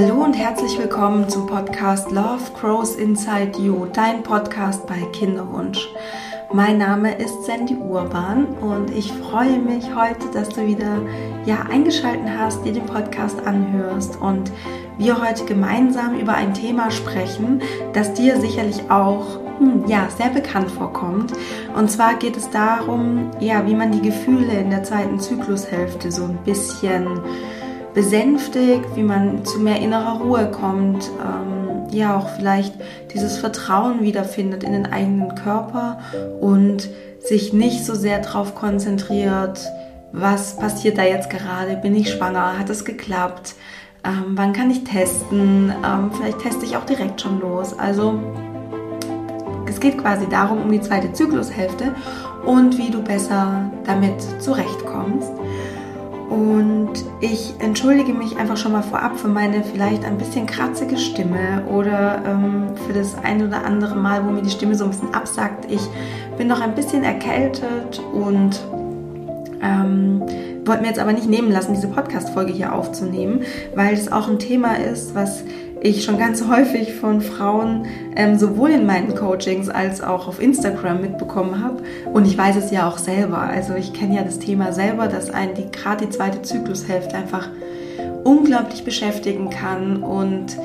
Hallo und herzlich willkommen zum Podcast Love Grows Inside You, dein Podcast bei Kinderwunsch. Mein Name ist Sandy Urban und ich freue mich heute, dass du wieder ja, eingeschaltet hast, dir den Podcast anhörst und wir heute gemeinsam über ein Thema sprechen, das dir sicherlich auch hm, ja, sehr bekannt vorkommt. Und zwar geht es darum, ja, wie man die Gefühle in der zweiten Zyklushälfte so ein bisschen besänftigt, wie man zu mehr innerer Ruhe kommt, ähm, ja auch vielleicht dieses Vertrauen wiederfindet in den eigenen Körper und sich nicht so sehr darauf konzentriert, was passiert da jetzt gerade, bin ich schwanger, hat es geklappt, ähm, wann kann ich testen, ähm, vielleicht teste ich auch direkt schon los. Also es geht quasi darum, um die zweite Zyklushälfte und wie du besser damit zurechtkommst. Und ich entschuldige mich einfach schon mal vorab für meine vielleicht ein bisschen kratzige Stimme oder ähm, für das ein oder andere Mal, wo mir die Stimme so ein bisschen absagt. Ich bin noch ein bisschen erkältet und ähm, wollte mir jetzt aber nicht nehmen lassen, diese Podcast-Folge hier aufzunehmen, weil es auch ein Thema ist, was ich schon ganz häufig von Frauen ähm, sowohl in meinen Coachings als auch auf Instagram mitbekommen habe. Und ich weiß es ja auch selber. Also ich kenne ja das Thema selber, dass einen die gerade die zweite Zyklushälfte einfach unglaublich beschäftigen kann. Und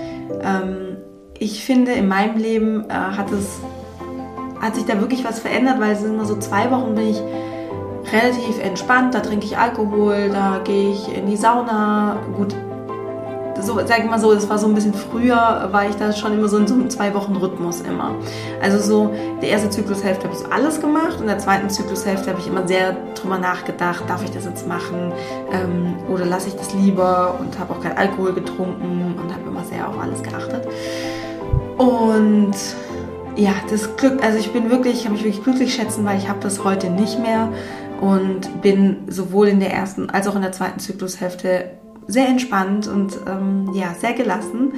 ähm, ich finde, in meinem Leben äh, hat es hat sich da wirklich was verändert, weil es sind nur so zwei Wochen bin ich relativ entspannt. Da trinke ich Alkohol, da gehe ich in die Sauna. Gut, so, sag ich mal so, das war so ein bisschen früher, war ich da schon immer so in so einem zwei Wochen Rhythmus immer. Also so, die erste Zyklushälfte habe ich so alles gemacht und in der zweiten Zyklushälfte habe ich immer sehr drüber nachgedacht, darf ich das jetzt machen ähm, oder lasse ich das lieber und habe auch keinen Alkohol getrunken und habe immer sehr auf alles geachtet. Und ja, das Glück, also ich bin wirklich, ich kann mich wirklich glücklich schätzen, weil ich habe das heute nicht mehr und bin sowohl in der ersten als auch in der zweiten Zyklushälfte sehr entspannt und ähm, ja, sehr gelassen.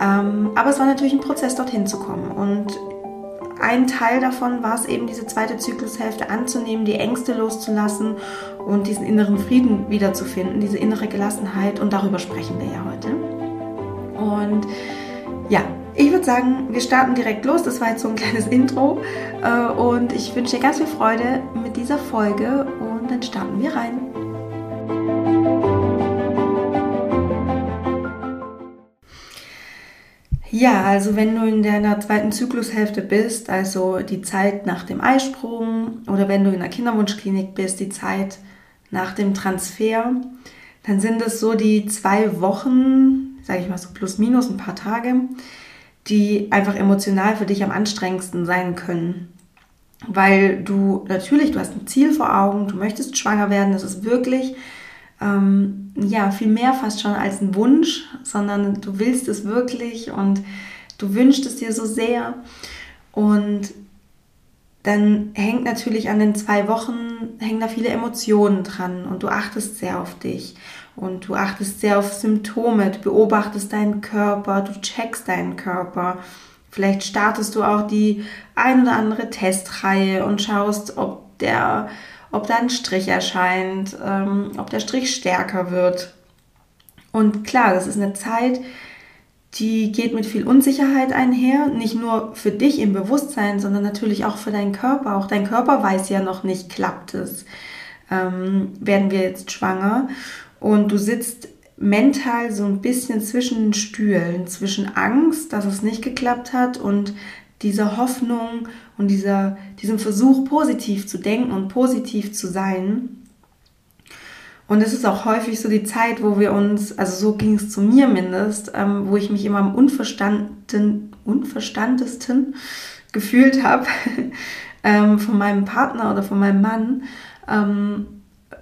Ähm, aber es war natürlich ein Prozess, dorthin zu kommen. Und ein Teil davon war es eben, diese zweite Zyklushälfte anzunehmen, die Ängste loszulassen und diesen inneren Frieden wiederzufinden, diese innere Gelassenheit. Und darüber sprechen wir ja heute. Und ja, ich würde sagen, wir starten direkt los. Das war jetzt so ein kleines Intro. Äh, und ich wünsche dir ganz viel Freude mit dieser Folge. Und dann starten wir rein. Ja, also wenn du in deiner zweiten Zyklushälfte bist, also die Zeit nach dem Eisprung oder wenn du in der Kinderwunschklinik bist, die Zeit nach dem Transfer, dann sind es so die zwei Wochen, sage ich mal so plus minus ein paar Tage, die einfach emotional für dich am anstrengendsten sein können. Weil du natürlich, du hast ein Ziel vor Augen, du möchtest schwanger werden, das ist wirklich ähm, ja, viel mehr fast schon als ein Wunsch, sondern du willst es wirklich und du wünschst es dir so sehr. Und dann hängt natürlich an den zwei Wochen, hängen da viele Emotionen dran und du achtest sehr auf dich und du achtest sehr auf Symptome, du beobachtest deinen Körper, du checkst deinen Körper. Vielleicht startest du auch die ein oder andere Testreihe und schaust, ob der ob da ein Strich erscheint, ähm, ob der Strich stärker wird. Und klar, das ist eine Zeit, die geht mit viel Unsicherheit einher, nicht nur für dich im Bewusstsein, sondern natürlich auch für deinen Körper. Auch dein Körper weiß ja noch nicht, klappt es, ähm, werden wir jetzt schwanger. Und du sitzt mental so ein bisschen zwischen den Stühlen, zwischen Angst, dass es nicht geklappt hat und dieser Hoffnung und dieser, diesem Versuch, positiv zu denken und positiv zu sein. Und es ist auch häufig so die Zeit, wo wir uns, also so ging es zu mir mindest, ähm, wo ich mich immer am unverstanden, unverstandesten gefühlt habe ähm, von meinem Partner oder von meinem Mann. Ähm,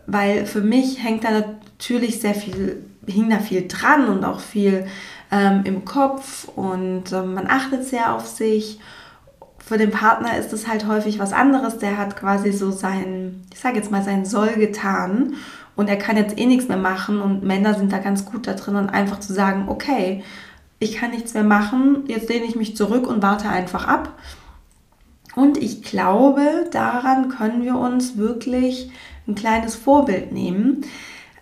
weil für mich hängt da natürlich sehr viel, hing da viel dran und auch viel ähm, im Kopf und ähm, man achtet sehr auf sich. Für den Partner ist es halt häufig was anderes. Der hat quasi so sein, ich sage jetzt mal, sein Soll getan und er kann jetzt eh nichts mehr machen und Männer sind da ganz gut da drin und einfach zu sagen, okay, ich kann nichts mehr machen, jetzt lehne ich mich zurück und warte einfach ab. Und ich glaube, daran können wir uns wirklich ein kleines Vorbild nehmen,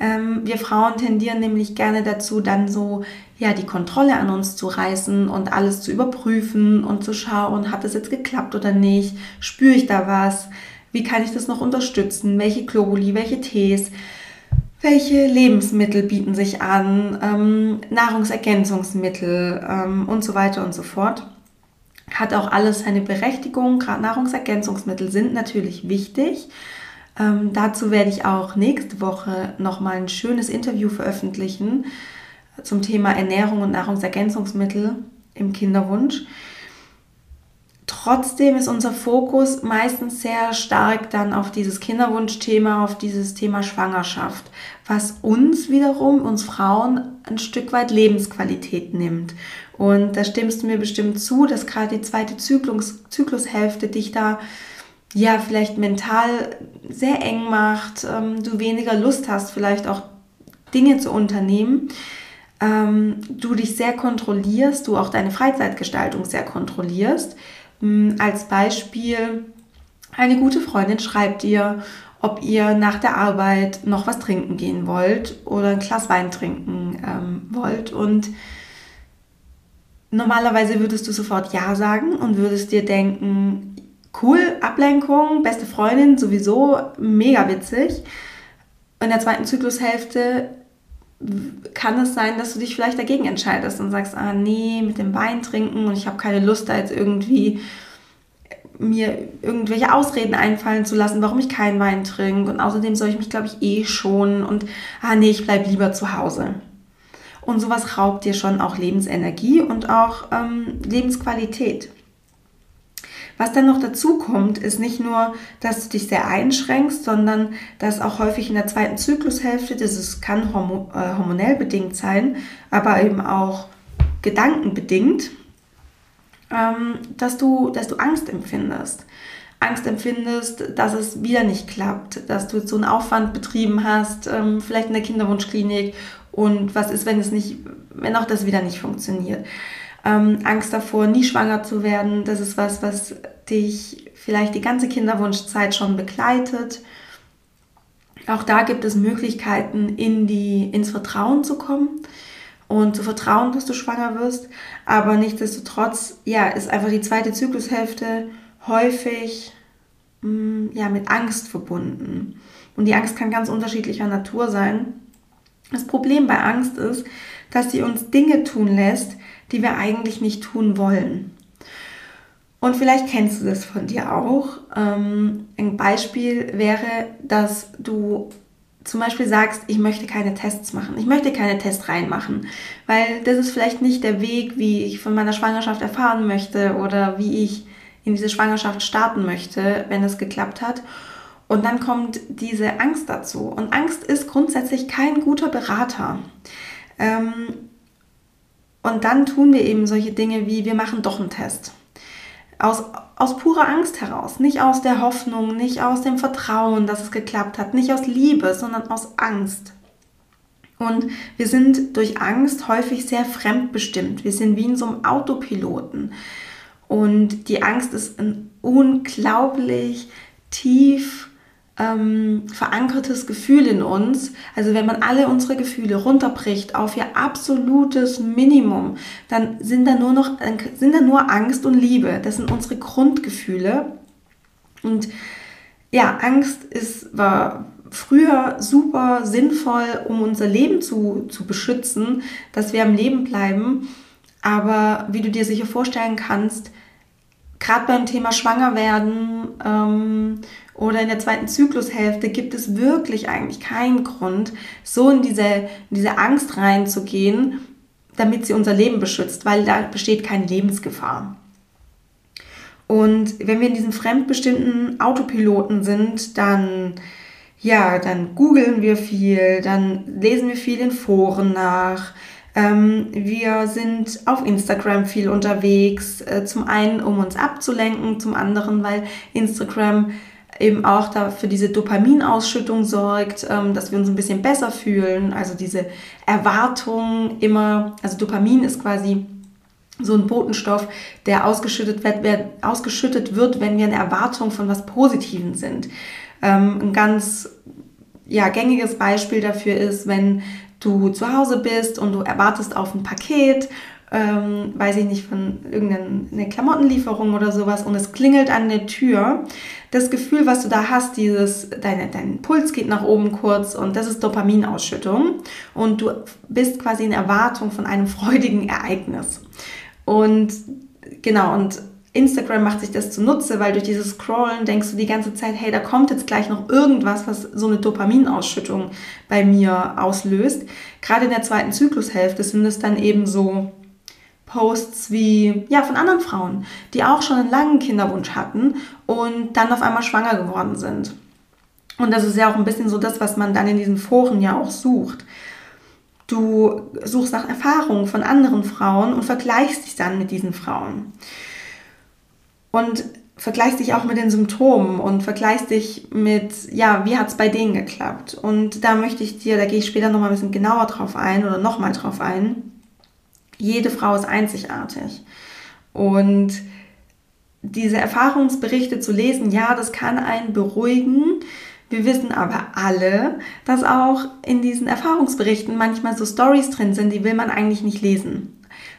Ähm, wir Frauen tendieren nämlich gerne dazu, dann so ja die Kontrolle an uns zu reißen und alles zu überprüfen und zu schauen, hat das jetzt geklappt oder nicht? Spüre ich da was? Wie kann ich das noch unterstützen? Welche Globuli, welche Tees? Welche Lebensmittel bieten sich an? Ähm, Nahrungsergänzungsmittel ähm, und so weiter und so fort. Hat auch alles seine Berechtigung. Gerade Nahrungsergänzungsmittel sind natürlich wichtig. Ähm, dazu werde ich auch nächste Woche nochmal ein schönes Interview veröffentlichen zum Thema Ernährung und Nahrungsergänzungsmittel im Kinderwunsch. Trotzdem ist unser Fokus meistens sehr stark dann auf dieses Kinderwunschthema, auf dieses Thema Schwangerschaft, was uns wiederum, uns Frauen, ein Stück weit Lebensqualität nimmt. Und da stimmst du mir bestimmt zu, dass gerade die zweite Zyklus, Zyklushälfte dich da ja vielleicht mental sehr eng macht, ähm, du weniger Lust hast, vielleicht auch Dinge zu unternehmen, ähm, du dich sehr kontrollierst, du auch deine Freizeitgestaltung sehr kontrollierst. Ähm, als Beispiel, eine gute Freundin schreibt dir, ob ihr nach der Arbeit noch was trinken gehen wollt oder ein Glas Wein trinken ähm, wollt und Normalerweise würdest du sofort Ja sagen und würdest dir denken, cool, Ablenkung, beste Freundin, sowieso mega witzig. In der zweiten Zyklushälfte kann es sein, dass du dich vielleicht dagegen entscheidest und sagst, ah nee, mit dem Wein trinken und ich habe keine Lust da jetzt irgendwie mir irgendwelche Ausreden einfallen zu lassen, warum ich keinen Wein trinke und außerdem soll ich mich, glaube ich, eh schon und ah nee, ich bleibe lieber zu Hause. Und sowas raubt dir schon auch Lebensenergie und auch ähm, Lebensqualität. Was dann noch dazu kommt, ist nicht nur, dass du dich sehr einschränkst, sondern dass auch häufig in der zweiten Zyklushälfte, das ist, kann äh, hormonell bedingt sein, aber eben auch gedankenbedingt, ähm, dass, du, dass du Angst empfindest. Angst empfindest, dass es wieder nicht klappt, dass du so einen Aufwand betrieben hast, ähm, vielleicht in der Kinderwunschklinik und was ist, wenn es nicht, wenn auch das wieder nicht funktioniert ähm, Angst davor, nie schwanger zu werden. Das ist was, was dich vielleicht die ganze Kinderwunschzeit schon begleitet. Auch da gibt es Möglichkeiten, in die, ins Vertrauen zu kommen und zu vertrauen, dass du schwanger wirst. Aber nichtsdestotrotz, ja, ist einfach die zweite Zyklushälfte häufig mh, mm, ja, mit Angst verbunden. Und die Angst kann ganz unterschiedlicher Natur sein. Das Problem bei Angst ist, dass sie uns Dinge tun lässt, die wir eigentlich nicht tun wollen. Und vielleicht kennst du das von dir auch. Ähm, ein Beispiel wäre, dass du zum Beispiel sagst, ich möchte keine Tests machen, ich möchte keine Tests reinmachen, weil das ist vielleicht nicht der Weg, wie ich von meiner Schwangerschaft erfahren möchte oder wie ich in diese Schwangerschaft starten möchte, wenn es geklappt hat. Und dann kommt diese Angst dazu. Und Angst ist grundsätzlich kein guter Berater. Ähm, und dann tun wir eben solche Dinge wie, wir machen doch einen Test. Aus, aus purer Angst heraus, nicht aus der Hoffnung, nicht aus dem Vertrauen, dass es geklappt hat, nicht aus Liebe, sondern aus Angst. Und wir sind durch Angst häufig sehr fremdbestimmt. Wir sind wie in so einem Autopiloten. Und die Angst ist ein unglaublich tief ähm, verankertes Gefühl in uns. Also wenn man alle unsere Gefühle runterbricht auf ihr absolutes Minimum, dann sind da nur noch sind da nur Angst und Liebe. Das sind unsere Grundgefühle. Und ja, Angst ist war früher super sinnvoll, um unser Leben zu, zu beschützen, dass wir am Leben bleiben. Aber wie du dir sicher vorstellen kannst, gerade beim Thema Schwangerwerden ähm, oder in der zweiten Zyklushälfte gibt es wirklich eigentlich keinen Grund, so in diese, in diese Angst reinzugehen, damit sie unser Leben beschützt, weil da besteht keine Lebensgefahr. Und wenn wir in diesem fremdbestimmten Autopiloten sind, dann ja, dann googeln wir viel, dann lesen wir viel in Foren nach, ähm, wir sind auf Instagram viel unterwegs, äh, zum einen, um uns abzulenken, zum anderen, weil Instagram eben auch dafür diese Dopaminausschüttung sorgt, ähm, dass wir uns ein bisschen besser fühlen. Also diese Erwartung immer, also Dopamin ist quasi so ein Botenstoff, der ausgeschüttet wird, ausgeschüttet wird wenn wir in Erwartung von was Positiven sind. Ähm, ein ganz ja, gängiges Beispiel dafür ist, wenn du zu Hause bist und du erwartest auf ein Paket, ähm, weiß ich nicht, von irgendeiner Klamottenlieferung oder sowas und es klingelt an der Tür. Das Gefühl, was du da hast, dieses, deine, dein Puls geht nach oben kurz und das ist Dopaminausschüttung und du bist quasi in Erwartung von einem freudigen Ereignis. Und genau, und Instagram macht sich das zunutze, weil durch dieses Scrollen denkst du die ganze Zeit, hey, da kommt jetzt gleich noch irgendwas, was so eine Dopaminausschüttung bei mir auslöst. Gerade in der zweiten Zyklushälfte sind es dann eben so Posts wie, ja, von anderen Frauen, die auch schon einen langen Kinderwunsch hatten und dann auf einmal schwanger geworden sind. Und das ist ja auch ein bisschen so das, was man dann in diesen Foren ja auch sucht. Du suchst nach Erfahrungen von anderen Frauen und vergleichst dich dann mit diesen Frauen und vergleichst dich auch mit den Symptomen und vergleichst dich mit, ja, wie hat es bei denen geklappt. Und da möchte ich dir, da gehe ich später nochmal ein bisschen genauer drauf ein oder nochmal drauf ein. Jede Frau ist einzigartig. Und diese Erfahrungsberichte zu lesen, ja, das kann einen beruhigen. Wir wissen aber alle, dass auch in diesen Erfahrungsberichten manchmal so Stories drin sind, die will man eigentlich nicht lesen.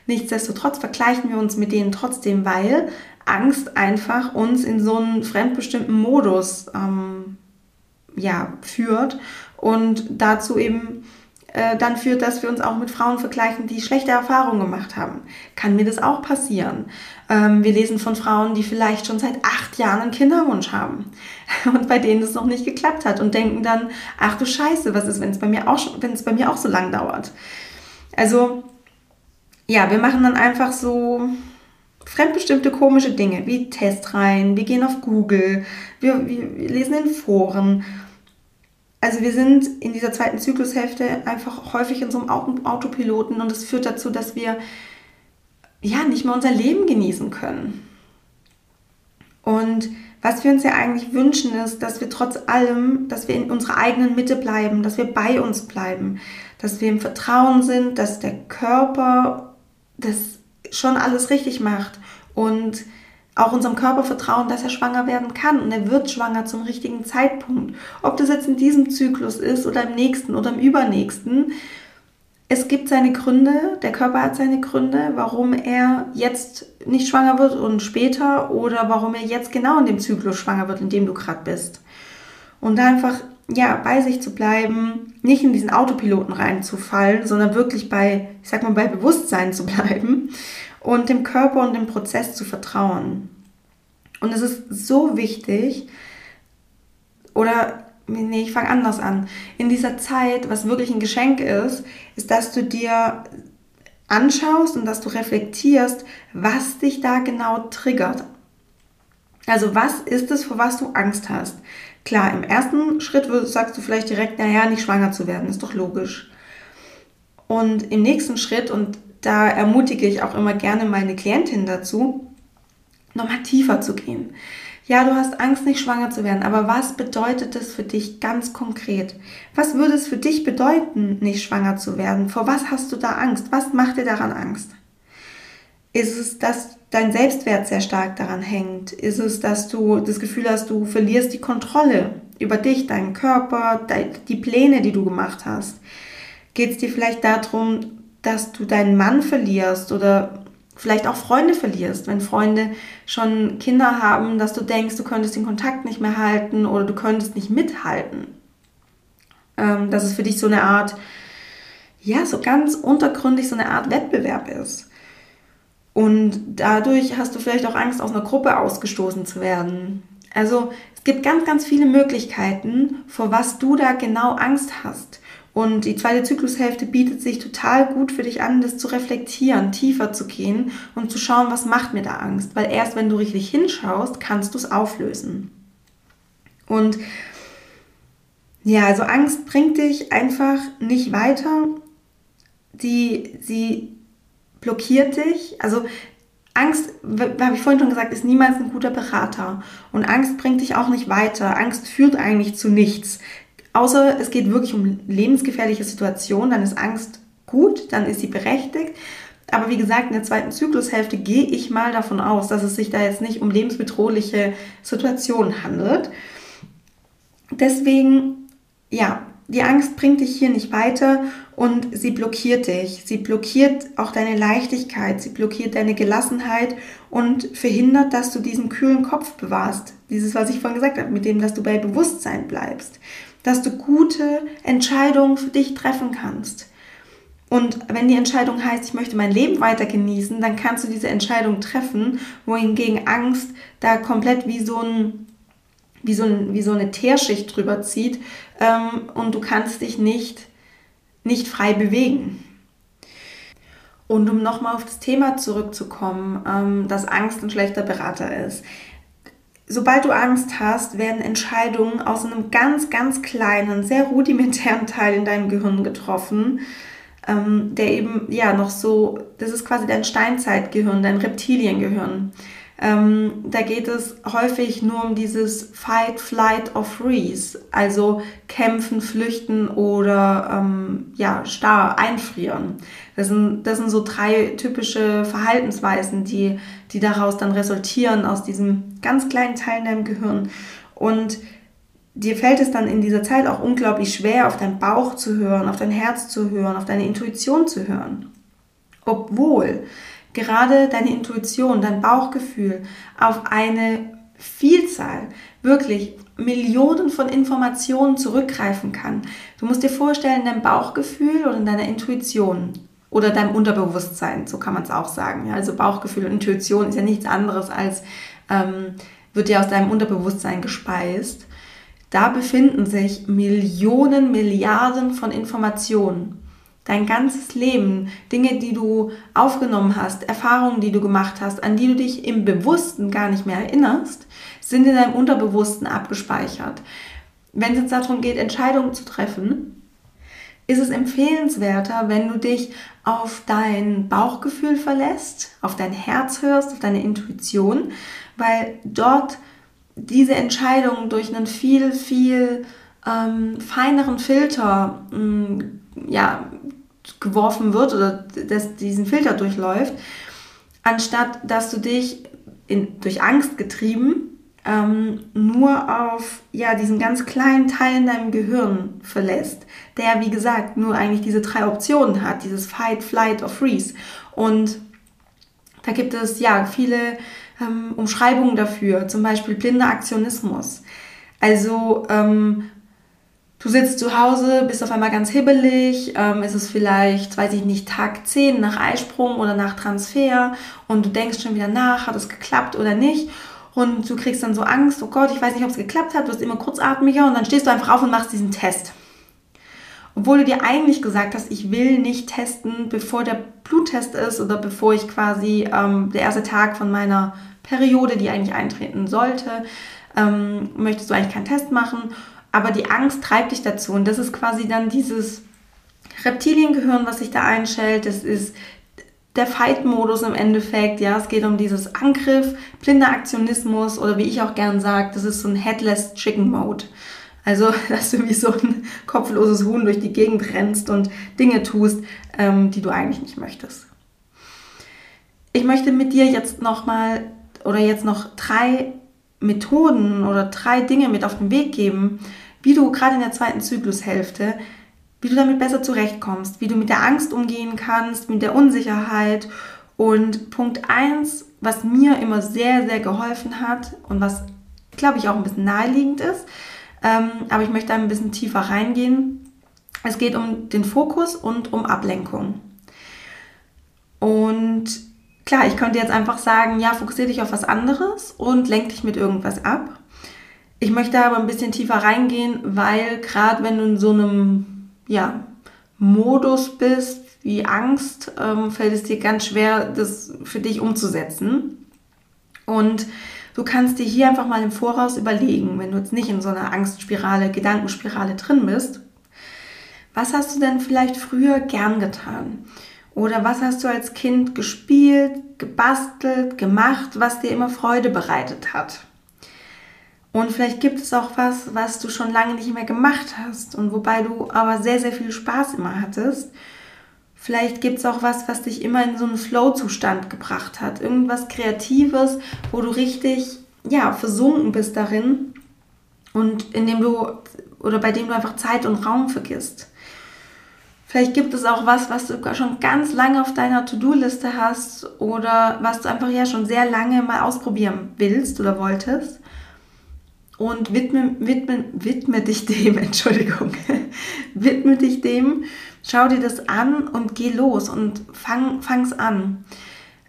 Nichtsdestotrotz vergleichen wir uns mit denen trotzdem, weil Angst einfach uns in so einen fremdbestimmten Modus ähm, ja, führt und dazu eben äh, dann führt, dass wir uns auch mit Frauen vergleichen, die schlechte Erfahrungen gemacht haben. Kann mir das auch passieren? Ähm, wir lesen von Frauen, die vielleicht schon seit acht Jahren einen Kinderwunsch haben und bei denen es noch nicht geklappt hat und denken dann, ach du Scheiße, was ist, wenn es bei mir auch, wenn es bei mir auch so lang dauert? Also ja, wir machen dann einfach so fremdbestimmte komische Dinge wie Testreihen, wir gehen auf Google, wir, wir lesen in Foren. Also wir sind in dieser zweiten Zyklushälfte einfach häufig in so einem Autopiloten und es führt dazu, dass wir ja nicht mehr unser Leben genießen können. Und was wir uns ja eigentlich wünschen, ist, dass wir trotz allem, dass wir in unserer eigenen Mitte bleiben, dass wir bei uns bleiben, dass wir im Vertrauen sind, dass der Körper das schon alles richtig macht und auch unserem Körper vertrauen, dass er schwanger werden kann und er wird schwanger zum richtigen Zeitpunkt. Ob das jetzt in diesem Zyklus ist oder im nächsten oder im übernächsten, es gibt seine Gründe, der Körper hat seine Gründe, warum er jetzt nicht schwanger wird und später oder warum er jetzt genau in dem Zyklus schwanger wird, in dem du gerade bist. Und da einfach ja, bei sich zu bleiben, nicht in diesen Autopiloten reinzufallen, sondern wirklich bei, ich sag mal, bei Bewusstsein zu bleiben und dem Körper und dem Prozess zu vertrauen. Und es ist so wichtig, oder nee, ich fange anders an. In dieser Zeit, was wirklich ein Geschenk ist, ist, dass du dir anschaust und dass du reflektierst, was dich da genau triggert. Also was ist es, vor was du Angst hast? Klar, im ersten Schritt sagst du vielleicht direkt, naja, nicht schwanger zu werden, ist doch logisch. Und im nächsten Schritt, und da ermutige ich auch immer gerne meine Klientin dazu, nochmal tiefer zu gehen. Ja, du hast Angst, nicht schwanger zu werden, aber was bedeutet das für dich ganz konkret? Was würde es für dich bedeuten, nicht schwanger zu werden? Vor was hast du da Angst? Was macht dir daran Angst? Ist es, dass dein Selbstwert sehr stark daran hängt? Ist es, dass du das Gefühl hast, du verlierst die Kontrolle über dich, deinen Körper, die Pläne, die du gemacht hast? Geht es dir vielleicht darum, dass du deinen Mann verlierst oder vielleicht auch Freunde verlierst, wenn Freunde schon Kinder haben, dass du denkst, du könntest den Kontakt nicht mehr halten oder du könntest nicht mithalten. Ähm, dass es für dich so eine Art, ja, so ganz untergründig so eine Art Wettbewerb ist. Und dadurch hast du vielleicht auch Angst, aus einer Gruppe ausgestoßen zu werden. Also es gibt ganz, ganz viele Möglichkeiten, vor was du da genau Angst hast. Und die zweite Zyklushälfte bietet sich total gut für dich an, das zu reflektieren, tiefer zu gehen und zu schauen, was macht mir da Angst. Weil erst wenn du richtig hinschaust, kannst du es auflösen. Und ja, also Angst bringt dich einfach nicht weiter. Die, sie blockiert dich. Also Angst, habe ich vorhin schon gesagt, ist niemals ein guter Berater. Und Angst bringt dich auch nicht weiter. Angst führt eigentlich zu nichts. Außer es geht wirklich um lebensgefährliche Situationen, dann ist Angst gut, dann ist sie berechtigt. Aber wie gesagt, in der zweiten Zyklushälfte gehe ich mal davon aus, dass es sich da jetzt nicht um lebensbedrohliche Situationen handelt. Deswegen, ja, die Angst bringt dich hier nicht weiter und sie blockiert dich. Sie blockiert auch deine Leichtigkeit, sie blockiert deine Gelassenheit und verhindert, dass du diesen kühlen Kopf bewahrst. Dieses, was ich vorhin gesagt habe, mit dem, dass du bei Bewusstsein bleibst. Dass du gute Entscheidungen für dich treffen kannst. Und wenn die Entscheidung heißt, ich möchte mein Leben weiter genießen, dann kannst du diese Entscheidung treffen, wohingegen Angst da komplett wie so ein wie so, ein, wie so eine Teerschicht drüber zieht ähm, und du kannst dich nicht, nicht frei bewegen. Und um nochmal auf das Thema zurückzukommen, ähm, dass Angst ein schlechter Berater ist. Sobald du Angst hast, werden Entscheidungen aus einem ganz, ganz kleinen, sehr rudimentären Teil in deinem Gehirn getroffen, ähm, der eben ja noch so, das ist quasi dein Steinzeitgehirn, dein Reptiliengehirn. Ähm, da geht es häufig nur um dieses Fight, Flight or Freeze, also kämpfen, flüchten oder ähm, ja, starr einfrieren. Das sind, das sind so drei typische Verhaltensweisen, die, die daraus dann resultieren, aus diesem ganz kleinen Teil in deinem Gehirn. Und dir fällt es dann in dieser Zeit auch unglaublich schwer, auf deinen Bauch zu hören, auf dein Herz zu hören, auf deine Intuition zu hören. Obwohl gerade deine Intuition, dein Bauchgefühl auf eine Vielzahl, wirklich Millionen von Informationen zurückgreifen kann. Du musst dir vorstellen, dein Bauchgefühl oder deine Intuition oder deinem Unterbewusstsein, so kann man es auch sagen. Ja, also Bauchgefühl und Intuition ist ja nichts anderes als, ähm, wird ja aus deinem Unterbewusstsein gespeist. Da befinden sich Millionen, Milliarden von Informationen dein ganzes Leben, Dinge, die du aufgenommen hast, Erfahrungen, die du gemacht hast, an die du dich im Bewussten gar nicht mehr erinnerst, sind in deinem Unterbewussten abgespeichert. Wenn es jetzt darum geht, Entscheidungen zu treffen, ist es empfehlenswerter, wenn du dich auf dein Bauchgefühl verlässt, auf dein Herz hörst, auf deine Intuition, weil dort diese Entscheidung durch einen viel, viel ähm, feineren Filter mh, mm, ja, geworfen wird oder dass diesen Filter durchläuft, anstatt dass du dich in, durch Angst getrieben ähm, nur auf ja, diesen ganz kleinen Teil in deinem Gehirn verlässt, der wie gesagt nur eigentlich diese drei Optionen hat, dieses Fight, Flight or Freeze. Und da gibt es ja viele ähm, Umschreibungen dafür, zum Beispiel blinder Aktionismus. Also ähm, Du sitzt zu Hause, bist auf einmal ganz hibbelig, ähm, ist es vielleicht, weiß ich nicht, Tag 10 nach Eisprung oder nach Transfer und du denkst schon wieder nach, hat es geklappt oder nicht und du kriegst dann so Angst, oh Gott, ich weiß nicht, ob es geklappt hat, wirst immer kurzatmiger und dann stehst du einfach auf und machst diesen Test. Obwohl du dir eigentlich gesagt hast, ich will nicht testen, bevor der Bluttest ist oder bevor ich quasi ähm, der erste Tag von meiner Periode, die eigentlich eintreten sollte, ähm, möchtest du eigentlich keinen Test machen aber die Angst treibt dich dazu und das ist quasi dann dieses Reptiliengehirn, was sich da einschält. Das ist der Fight-Modus im Endeffekt. Ja, es geht um dieses Angriff, blinder Aktionismus oder wie ich auch gern sage, das ist so ein Headless Chicken Mode. Also, dass du wie so ein kopfloses Huhn durch die Gegend rennst und Dinge tust, ähm, die du eigentlich nicht möchtest. Ich möchte mit dir jetzt nochmal oder jetzt noch drei Methoden oder drei Dinge mit auf den Weg geben, wie du gerade in der zweiten Zyklushälfte, wie du damit besser zurechtkommst, wie du mit der Angst umgehen kannst, mit der Unsicherheit. Und Punkt 1, was mir immer sehr, sehr geholfen hat und was, glaube ich, auch ein bisschen naheliegend ist, ähm, aber ich möchte da ein bisschen tiefer reingehen. Es geht um den Fokus und um Ablenkung. Und klar, ich könnte jetzt einfach sagen, ja, fokussiere dich auf was anderes und lenk dich mit irgendwas ab. Ich möchte aber ein bisschen tiefer reingehen, weil gerade wenn du in so einem ja, Modus bist wie Angst, ähm, fällt es dir ganz schwer, das für dich umzusetzen. Und du kannst dir hier einfach mal im Voraus überlegen, wenn du jetzt nicht in so einer Angstspirale, Gedankenspirale drin bist, was hast du denn vielleicht früher gern getan? Oder was hast du als Kind gespielt, gebastelt, gemacht, was dir immer Freude bereitet hat? Und vielleicht gibt es auch was, was du schon lange nicht mehr gemacht hast und wobei du aber sehr, sehr viel Spaß immer hattest. Vielleicht gibt es auch was, was dich immer in so einen Flow-Zustand gebracht hat. Irgendwas Kreatives, wo du richtig, ja, versunken bist darin und in dem du oder bei dem du einfach Zeit und Raum vergisst. Vielleicht gibt es auch was, was du schon ganz lange auf deiner To-Do-Liste hast oder was du einfach ja schon sehr lange mal ausprobieren willst oder wolltest. Und widme, widme, widme dich dem, Entschuldigung, widme dich dem, schau dir das an und geh los und fang, fang's an.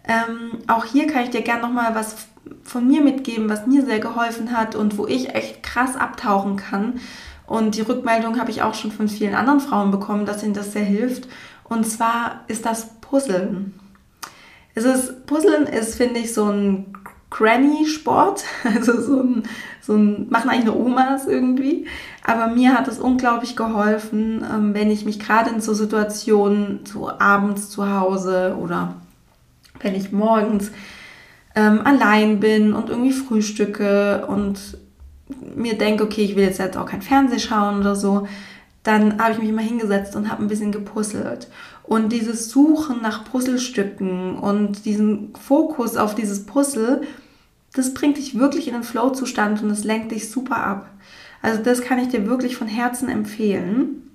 Ähm, auch hier kann ich dir gerne nochmal was von mir mitgeben, was mir sehr geholfen hat und wo ich echt krass abtauchen kann. Und die Rückmeldung habe ich auch schon von vielen anderen Frauen bekommen, dass ihnen das sehr hilft. Und zwar ist das Puzzeln. Es ist, Puzzeln ist, finde ich, so ein Granny-Sport. Also so ein, so ein, machen eigentlich nur Omas irgendwie. Aber mir hat es unglaublich geholfen, ähm, wenn ich mich gerade in so Situationen, so abends zu Hause oder wenn ich morgens ähm, allein bin und irgendwie frühstücke und mir denke, okay, ich will jetzt, jetzt auch kein Fernsehen schauen oder so, dann habe ich mich immer hingesetzt und habe ein bisschen gepuzzelt. Und dieses Suchen nach Puzzlestücken und diesen Fokus auf dieses Puzzle, das bringt dich wirklich in den Flow-Zustand und das lenkt dich super ab. Also das kann ich dir wirklich von Herzen empfehlen.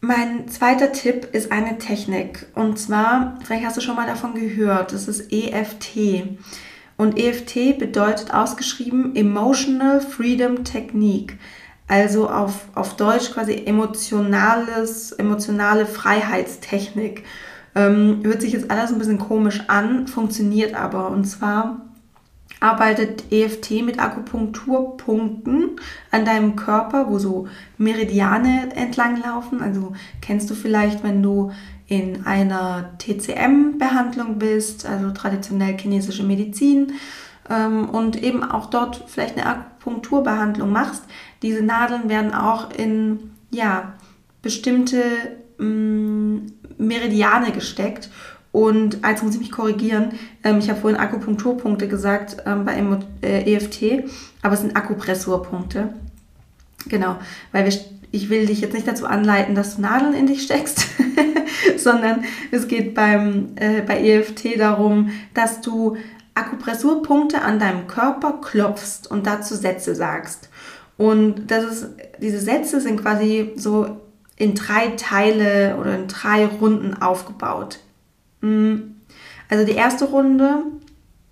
Mein zweiter Tipp ist eine Technik. Und zwar, vielleicht hast du schon mal davon gehört, das ist EFT. Und EFT bedeutet ausgeschrieben Emotional Freedom Technique. Also auf, auf Deutsch quasi emotionales, emotionale Freiheitstechnik. Ähm, hört sich jetzt alles ein bisschen komisch an, funktioniert aber. Und zwar arbeitet EFT mit Akupunkturpunkten an deinem Körper, wo so Meridiane entlang laufen. Also kennst du vielleicht, wenn du in einer TCM-Behandlung bist, also traditionell chinesische Medizin, ähm, und eben auch dort vielleicht eine Akupunkturbehandlung machst. Diese Nadeln werden auch in ja, bestimmte mm, Meridiane gesteckt und eins muss ich mich korrigieren. Ähm, ich habe vorhin Akupunkturpunkte gesagt ähm, bei äh, EFT, aber es sind Akupressurpunkte. Genau, weil wir, ich will dich jetzt nicht dazu anleiten, dass du Nadeln in dich steckst, sondern es geht beim, äh, bei EFT darum, dass du Akupressurpunkte an deinem Körper klopfst und dazu Sätze sagst. Und das ist, diese Sätze sind quasi so in drei Teile oder in drei Runden aufgebaut. Mm. Also die erste Runde,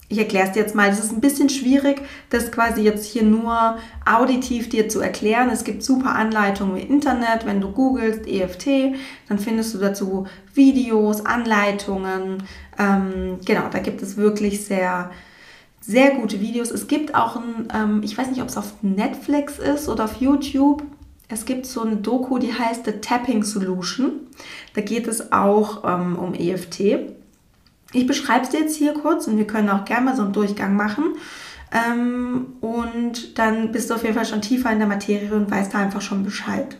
ich erkläre es dir jetzt mal, das ist ein bisschen schwierig, das quasi jetzt hier nur auditiv dir zu erklären. Es gibt super Anleitungen im Internet, wenn du googelst EFT, dann findest du dazu Videos, Anleitungen. Ähm, genau, da gibt es wirklich sehr, sehr gute Videos. Es gibt auch ein, ähm, ich weiß nicht, ob es auf Netflix ist oder auf YouTube. Es gibt so eine Doku, die heißt The Tapping Solution. Da geht es auch ähm, um EFT. Ich beschreibe es dir jetzt hier kurz und wir können auch gerne mal so einen Durchgang machen. Ähm, und dann bist du auf jeden Fall schon tiefer in der Materie und weißt da einfach schon Bescheid.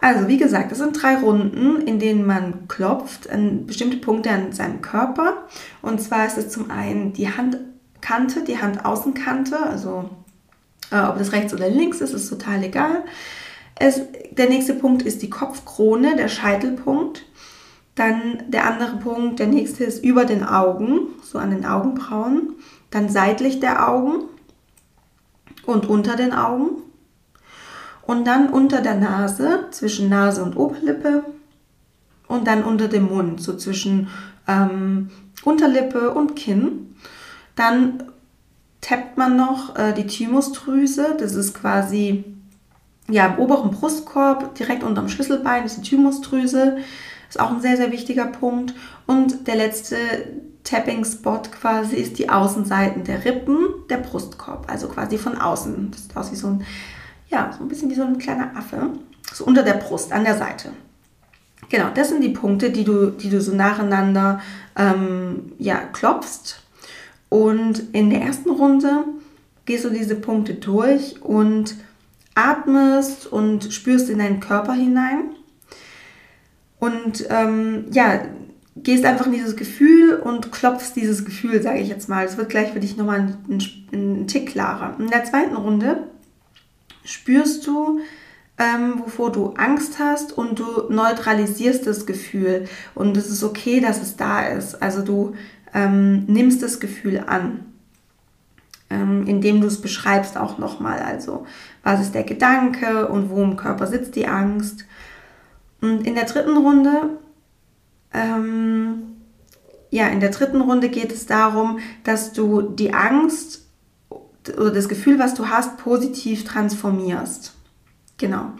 Also, wie gesagt, es sind drei Runden, in denen man klopft an bestimmte Punkte an seinem Körper. Und zwar ist es zum einen die Handkante, die Handaußenkante, also äh, ob das rechts oder links ist, ist total egal. Es, der nächste Punkt ist die Kopfkrone, der Scheitelpunkt. Dann der andere Punkt, der nächste ist über den Augen, so an den Augenbrauen. Dann seitlich der Augen und unter den Augen. Und dann unter der Nase, zwischen Nase und Oberlippe. Und dann unter dem Mund, so zwischen ähm, Unterlippe und Kinn. Dann tappt man noch äh, die Thymusdrüse. Das ist quasi ja, im oberen Brustkorb, direkt unterm Schlüsselbein, ist die Thymusdrüse. Ist auch ein sehr, sehr wichtiger Punkt. Und der letzte Tapping-Spot quasi ist die Außenseiten der Rippen, der Brustkorb. Also quasi von außen. Das sieht aus wie so ein, ja, so ein bisschen wie so ein kleiner Affe. So unter der Brust, an der Seite. Genau, das sind die Punkte, die du, die du so nacheinander ähm, ja, klopfst. Und in der ersten Runde gehst du diese Punkte durch und atmest und spürst in deinen Körper hinein. Und ähm, ja, gehst einfach in dieses Gefühl und klopfst dieses Gefühl, sage ich jetzt mal. Es wird gleich für dich nochmal ein, ein, ein Tick klarer. In der zweiten Runde spürst du, ähm, wovor du Angst hast und du neutralisierst das Gefühl. Und es ist okay, dass es da ist. Also du ähm, nimmst das Gefühl an. ähm, indem du es beschreibst auch nochmal. Also, was ist der Gedanke und wo im Körper sitzt die Angst? Und in der dritten Runde, ähm, ja, in der dritten Runde geht es darum, dass du die Angst oder das Gefühl, was du hast, positiv transformierst. Genau.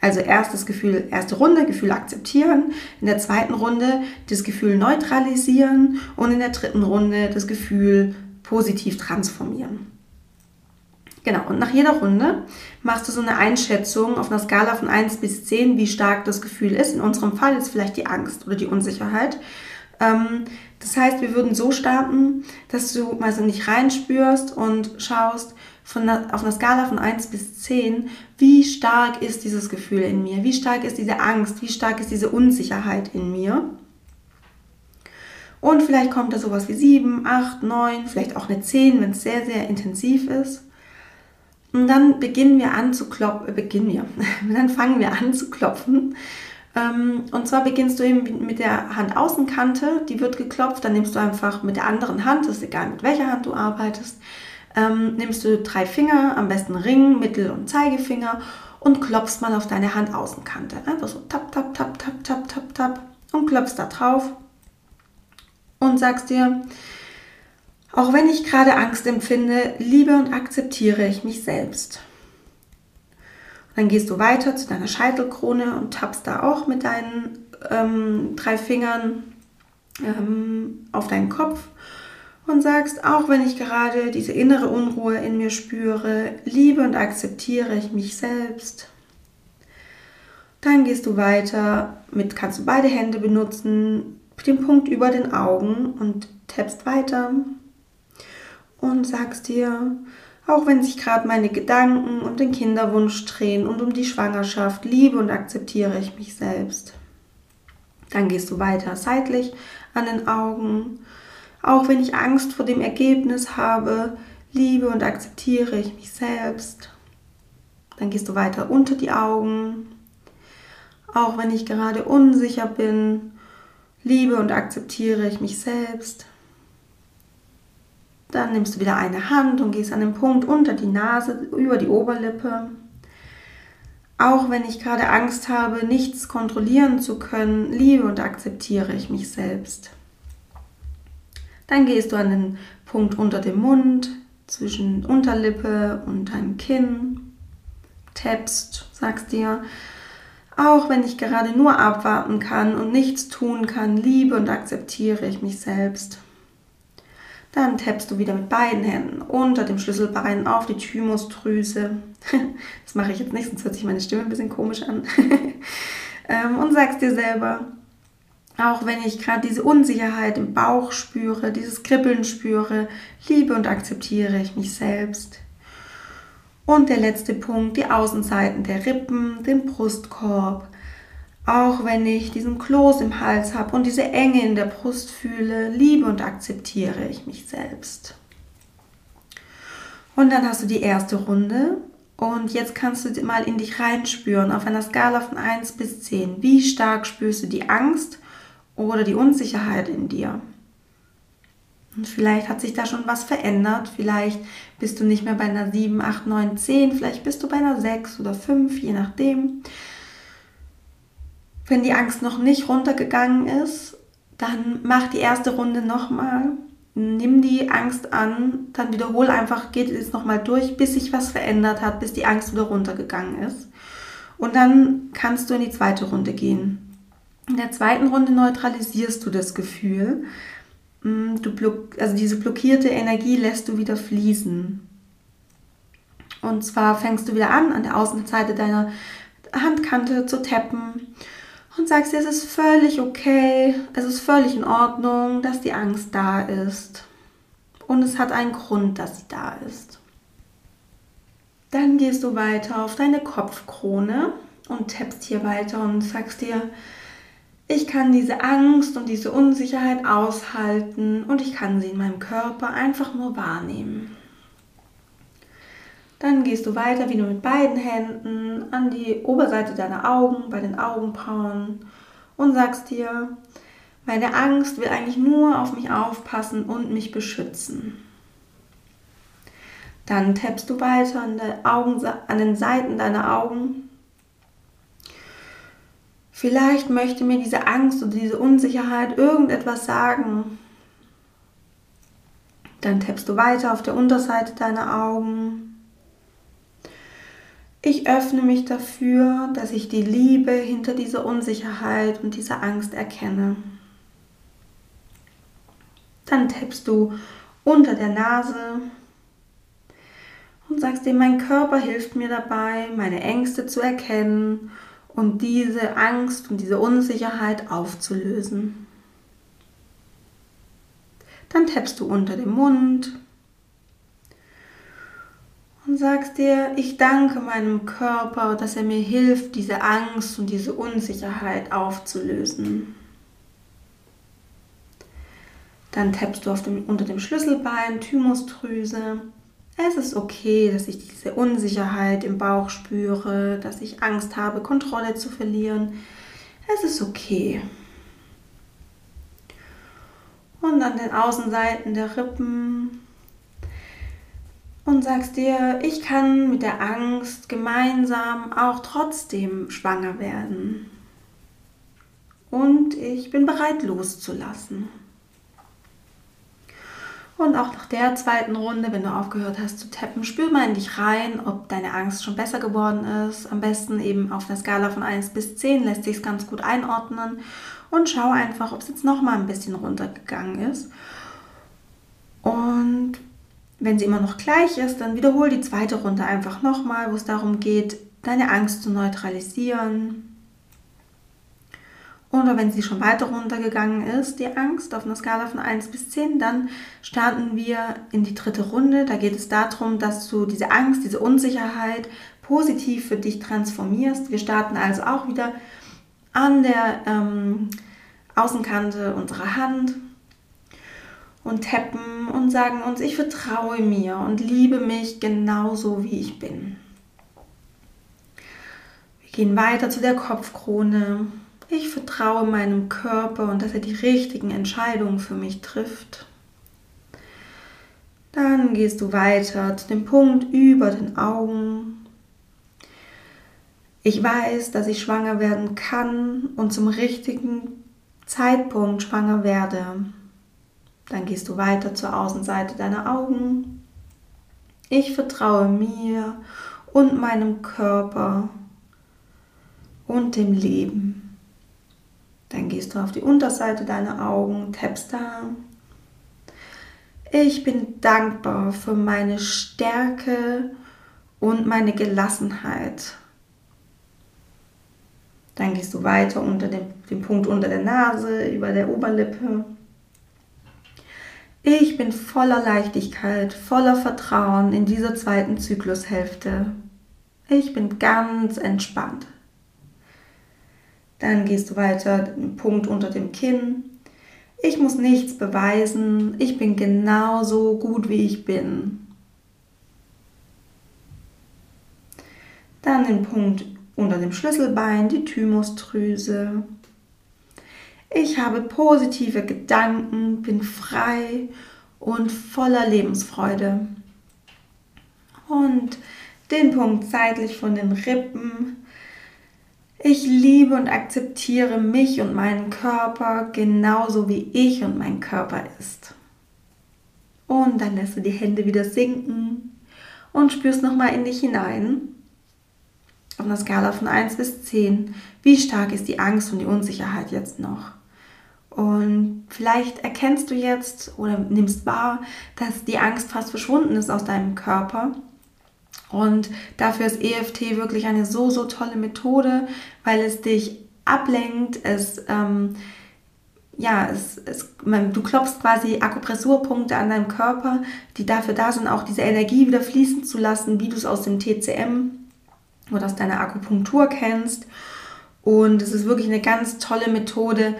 Also erstes Gefühl, erste Runde, Gefühl akzeptieren, in der zweiten Runde das Gefühl neutralisieren und in der dritten Runde das Gefühl positiv transformieren. Genau, und nach jeder Runde machst du so eine Einschätzung auf einer Skala von 1 bis 10, wie stark das Gefühl ist. In unserem Fall ist vielleicht die Angst oder die Unsicherheit. Ähm, das heißt, wir würden so starten, dass du mal so nicht reinspürst und schaust von der, auf einer Skala von 1 bis 10, wie stark ist dieses Gefühl in mir, wie stark ist diese Angst, wie stark ist diese Unsicherheit in mir. Und vielleicht kommt da sowas wie 7, 8, 9, vielleicht auch eine 10, wenn es sehr, sehr intensiv ist. Und dann beginnen wir an zu klopfen, äh, beginnen wir, dann fangen wir an zu klopfen. Ähm, und zwar beginnst du eben mit der Handaußenkante, die wird geklopft, dann nimmst du einfach mit der anderen Hand, das ist egal mit welcher Hand du arbeitest, ähm, nimmst du drei Finger, am besten Ring, Mittel- und Zeigefinger und klopfst mal auf deine Handaußenkante. Einfach so tap, tap, tap, tap, tap, tap, tap und klopfst da drauf und sagst dir, auch wenn ich gerade Angst empfinde, liebe und akzeptiere ich mich selbst. dann gehst du weiter zu deiner Scheitelkrone und tappst da auch mit deinen ähm, drei Fingern ähm, auf deinen Kopf und sagst, auch wenn ich gerade diese innere Unruhe in mir spüre, liebe und akzeptiere ich mich selbst. Dann gehst du weiter mit, kannst du beide Hände benutzen, den Punkt über den Augen und tappst weiter und sagst dir, auch wenn sich gerade meine Gedanken um den Kinderwunsch drehen und um die Schwangerschaft, liebe und akzeptiere ich mich selbst. Dann gehst du weiter seitlich an den Augen. Auch wenn ich Angst vor dem Ergebnis habe, liebe und akzeptiere ich mich selbst. Dann gehst du weiter unter die Augen. Auch wenn ich gerade unsicher bin, liebe und akzeptiere ich mich selbst. Dann nimmst du wieder eine Hand und gehst an den Punkt unter die Nase, über die Oberlippe. Auch wenn ich gerade Angst habe, nichts kontrollieren zu können, liebe und akzeptiere ich mich selbst. Dann gehst du an den Punkt unter dem Mund, zwischen Unterlippe und deinem Kinn, tappst, sagst dir, auch wenn ich gerade nur abwarten kann und nichts tun kann, liebe und akzeptiere ich mich selbst. Dann tappst du wieder mit beiden Händen unter dem Schlüsselbein auf die Thymusdrüse. Das mache ich jetzt nicht, sonst hört sich meine Stimme ein bisschen komisch an. Ähm, und sagst dir selber, auch wenn ich gerade diese Unsicherheit im Bauch spüre, dieses Kribbeln spüre, liebe und akzeptiere ich mich selbst. Und der letzte Punkt, die Außenseiten der Rippen, den Brustkorb, auch wenn ich diesen Kloß im Hals habe und diese Enge in der Brust fühle, liebe und akzeptiere ich mich selbst. Und dann hast du die erste Runde und jetzt kannst du mal in dich reinspüren auf einer Skala von 1 bis 10. Wie stark spürst du die Angst oder die Unsicherheit in dir? Und vielleicht hat sich da schon was verändert. Vielleicht bist du nicht mehr bei einer 7, 8, 9, 10. Vielleicht bist du bei einer 6 oder 5, je nachdem. Wenn die Angst noch nicht runtergegangen ist, dann mach die erste Runde nochmal. Nimm die Angst an, dann wiederhol einfach, geht es nochmal durch, bis sich was verändert hat, bis die Angst wieder runtergegangen ist. Und dann kannst du in die zweite Runde gehen. In der zweiten Runde neutralisierst du das Gefühl. Mm, du block, also diese blockierte Energie lässt du wieder fließen. Und zwar fängst du wieder an, an der Außenseite deiner Handkante zu tappen und sagst dir, es ist völlig okay, es ist völlig in Ordnung, dass die Angst da ist. Und es hat einen Grund, dass sie da ist. Dann gehst du weiter auf deine Kopfkrone und tappst hier weiter und sagst dir, ich kann diese Angst und diese Unsicherheit aushalten und ich kann sie in meinem Körper einfach nur wahrnehmen. Dann gehst du weiter wieder mit beiden Händen an die Oberseite deiner Augen, bei den Augenbrauen und sagst dir, meine Angst will eigentlich nur auf mich aufpassen und mich beschützen. Dann tappst du weiter an, Augen, an den Seiten deiner Augen. Vielleicht möchte mir diese Angst oder diese Unsicherheit irgendetwas sagen. Dann tappst du weiter auf der Unterseite deiner Augen. Ich öffne mich dafür, dass ich die Liebe hinter dieser Unsicherheit und dieser Angst erkenne. Dann tappst du unter der Nase und sagst dir, mein Körper hilft mir dabei, meine Ängste zu erkennen und diese Angst und diese Unsicherheit aufzulösen. Dann tappst du unter dem Mund und sagst dir, ich danke meinem Körper, dass er mir hilft, diese Angst und diese Unsicherheit aufzulösen. Dann tappst du dem, unter dem Schlüsselbein, Thymusdrüse. Es ist okay, dass ich diese Unsicherheit im Bauch spüre, dass ich Angst habe, Kontrolle zu verlieren. Es ist okay und an den Außenseiten der Rippen und sagst dir, ich kann mit der Angst gemeinsam auch trotzdem schwanger werden. Und ich bin bereit loszulassen. Und auch nach der zweiten Runde, wenn du aufgehört hast zu tappen, spür mal in dich rein, ob deine Angst schon besser geworden ist. Am besten eben auf einer Skala von 1 bis 10 lässt sich es ganz gut einordnen und schau einfach, ob es jetzt noch mal ein bisschen runtergegangen ist. Und wenn sie immer noch gleich ist, dann wiederhol die zweite Runde einfach nochmal, wo es darum geht, deine Angst zu neutralisieren. Oder wenn sie schon weiter runtergegangen ist, die Angst auf einer Skala von 1 bis 10, dann starten wir in die dritte Runde. Da geht es darum, dass du diese Angst, diese Unsicherheit positiv für dich transformierst. Wir starten also auch wieder an der ähm, Außenkante unserer Hand und tappen und sagen uns, ich vertraue mir und liebe mich genauso, wie ich bin. Wir gehen weiter zu der Kopfkrone. Ich vertraue meinem Körper und dass er die richtigen Entscheidungen für mich trifft. Dann gehst du weiter zu dem Punkt über den Augen. Ich weiß, dass ich schwanger werden kann und zum richtigen Zeitpunkt schwanger werde. Dann gehst du weiter zur Außenseite deiner Augen. Ich vertraue mir und meinem Körper und dem Leben. Dann gehst du auf die Unterseite deiner Augen, tappst da. Ich bin dankbar für meine Stärke und meine Gelassenheit. Dann gehst du weiter unter dem, dem Punkt unter der Nase, über der Oberlippe. Ich bin voller Leichtigkeit, voller Vertrauen in dieser zweiten Zyklushälfte. Ich bin ganz entspannt. Dann gehst du weiter, den Punkt unter dem Kinn. Ich muss nichts beweisen. Ich bin genauso gut, wie ich bin. Dann den Punkt unter dem Schlüsselbein die Thymusdrüse. Ich habe positive Gedanken, bin frei und voller Lebensfreude. Und den Punkt seitlich von den Rippen. Ich liebe und akzeptiere mich und meinen Körper genauso wie ich und mein Körper ist. Und dann lässt du die Hände wieder sinken und spürst nochmal in dich hinein auf einer Skala von 1 bis 10, wie stark ist die Angst und die Unsicherheit jetzt noch? Und vielleicht erkennst du jetzt oder nimmst wahr, dass die Angst fast verschwunden ist aus deinem Körper. Und dafür ist EFT wirklich eine so, so tolle Methode, weil es dich ablenkt, es, ähm, ja, es, es, du klopfst quasi Akupressurpunkte an deinem Körper, die dafür da sind, auch diese Energie wieder fließen zu lassen, wie du es aus dem TCM oder aus deiner Akupunktur kennst. Und es ist wirklich eine ganz tolle Methode,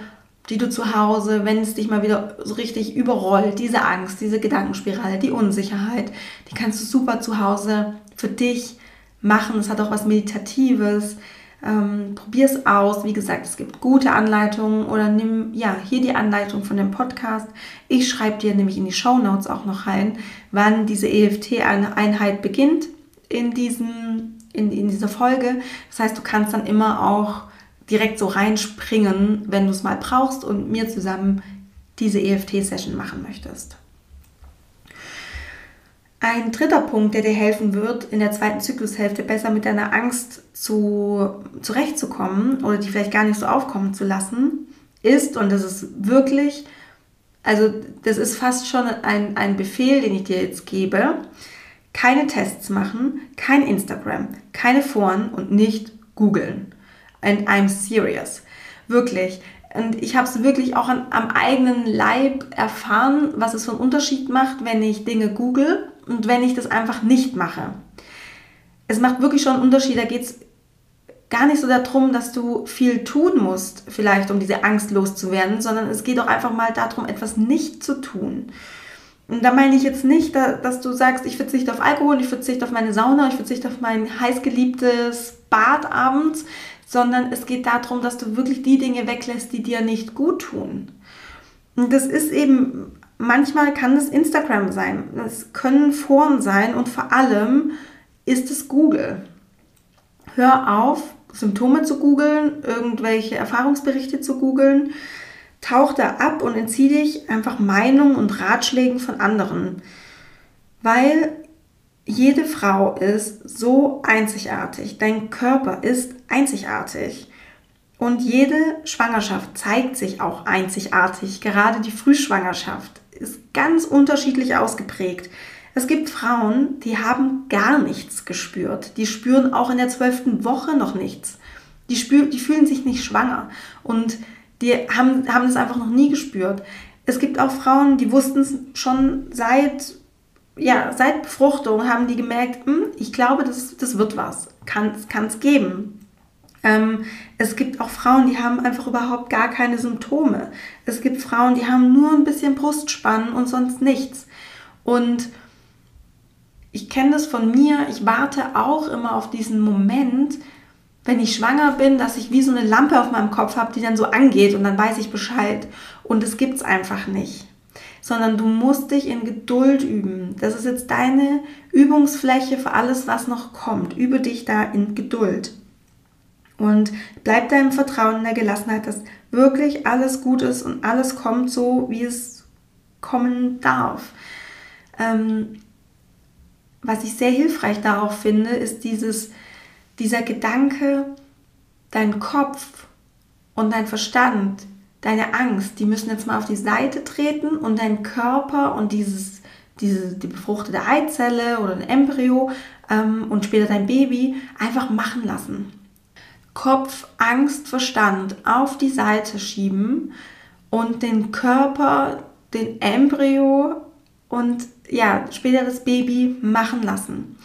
die du zu Hause, wenn es dich mal wieder so richtig überrollt, diese Angst, diese Gedankenspirale, die Unsicherheit, die kannst du super zu Hause für dich machen. Es hat auch was Meditatives. Ähm, Probier es aus. Wie gesagt, es gibt gute Anleitungen oder nimm ja hier die Anleitung von dem Podcast. Ich schreibe dir nämlich in die Show Notes auch noch rein, wann diese EFT-Einheit beginnt in, diesem, in, in dieser Folge. Das heißt, du kannst dann immer auch direkt so reinspringen, wenn du es mal brauchst und mir zusammen diese EFT-Session machen möchtest. Ein dritter Punkt, der dir helfen wird, in der zweiten Zyklushälfte besser mit deiner Angst zu, zurechtzukommen oder die vielleicht gar nicht so aufkommen zu lassen, ist, und das ist wirklich, also das ist fast schon ein, ein Befehl, den ich dir jetzt gebe, keine Tests machen, kein Instagram, keine Foren und nicht googeln. And I'm serious. Wirklich. Und ich habe es wirklich auch an, am eigenen Leib erfahren, was es für einen Unterschied macht, wenn ich Dinge google und wenn ich das einfach nicht mache. Es macht wirklich schon einen Unterschied. Da geht es gar nicht so darum, dass du viel tun musst, vielleicht um diese Angst loszuwerden, sondern es geht auch einfach mal darum, etwas nicht zu tun. Und da meine ich jetzt nicht, dass du sagst, ich verzichte auf Alkohol, ich verzichte auf meine Sauna, ich verzichte auf mein heißgeliebtes Bad abends, sondern es geht darum, dass du wirklich die Dinge weglässt, die dir nicht gut tun. Und das ist eben Manchmal kann es Instagram sein, es können Foren sein und vor allem ist es Google. Hör auf, Symptome zu googeln, irgendwelche Erfahrungsberichte zu googeln. Tauch da ab und entzieh dich einfach Meinungen und Ratschlägen von anderen. Weil jede Frau ist so einzigartig. Dein Körper ist einzigartig. Und jede Schwangerschaft zeigt sich auch einzigartig. Gerade die Frühschwangerschaft ist ganz unterschiedlich ausgeprägt. Es gibt Frauen, die haben gar nichts gespürt. Die spüren auch in der zwölften Woche noch nichts. Die, spür, die fühlen sich nicht schwanger und die haben, haben es einfach noch nie gespürt. Es gibt auch Frauen, die wussten es schon seit, ja, seit Befruchtung, haben die gemerkt, hm, ich glaube, das, das wird was, kann es geben. Ähm, es gibt auch Frauen, die haben einfach überhaupt gar keine Symptome. Es gibt Frauen, die haben nur ein bisschen Brustspannen und sonst nichts. Und ich kenne das von mir, ich warte auch immer auf diesen Moment, wenn ich schwanger bin, dass ich wie so eine Lampe auf meinem Kopf habe, die dann so angeht und dann weiß ich Bescheid. Und das gibt es einfach nicht. Sondern du musst dich in Geduld üben. Das ist jetzt deine Übungsfläche für alles, was noch kommt. Übe dich da in Geduld. Und bleib da im Vertrauen, in der Gelassenheit, dass wirklich alles gut ist und alles kommt so, wie es kommen darf. Ähm, was ich sehr hilfreich darauf finde, ist dieses, dieser Gedanke, dein Kopf und dein Verstand, deine Angst, die müssen jetzt mal auf die Seite treten und dein Körper und dieses, diese, die befruchtete Eizelle oder ein Embryo ähm, und später dein Baby einfach machen lassen. Kopf, Angst, Verstand auf die Seite schieben und den Körper, den Embryo und ja, später das Baby machen lassen.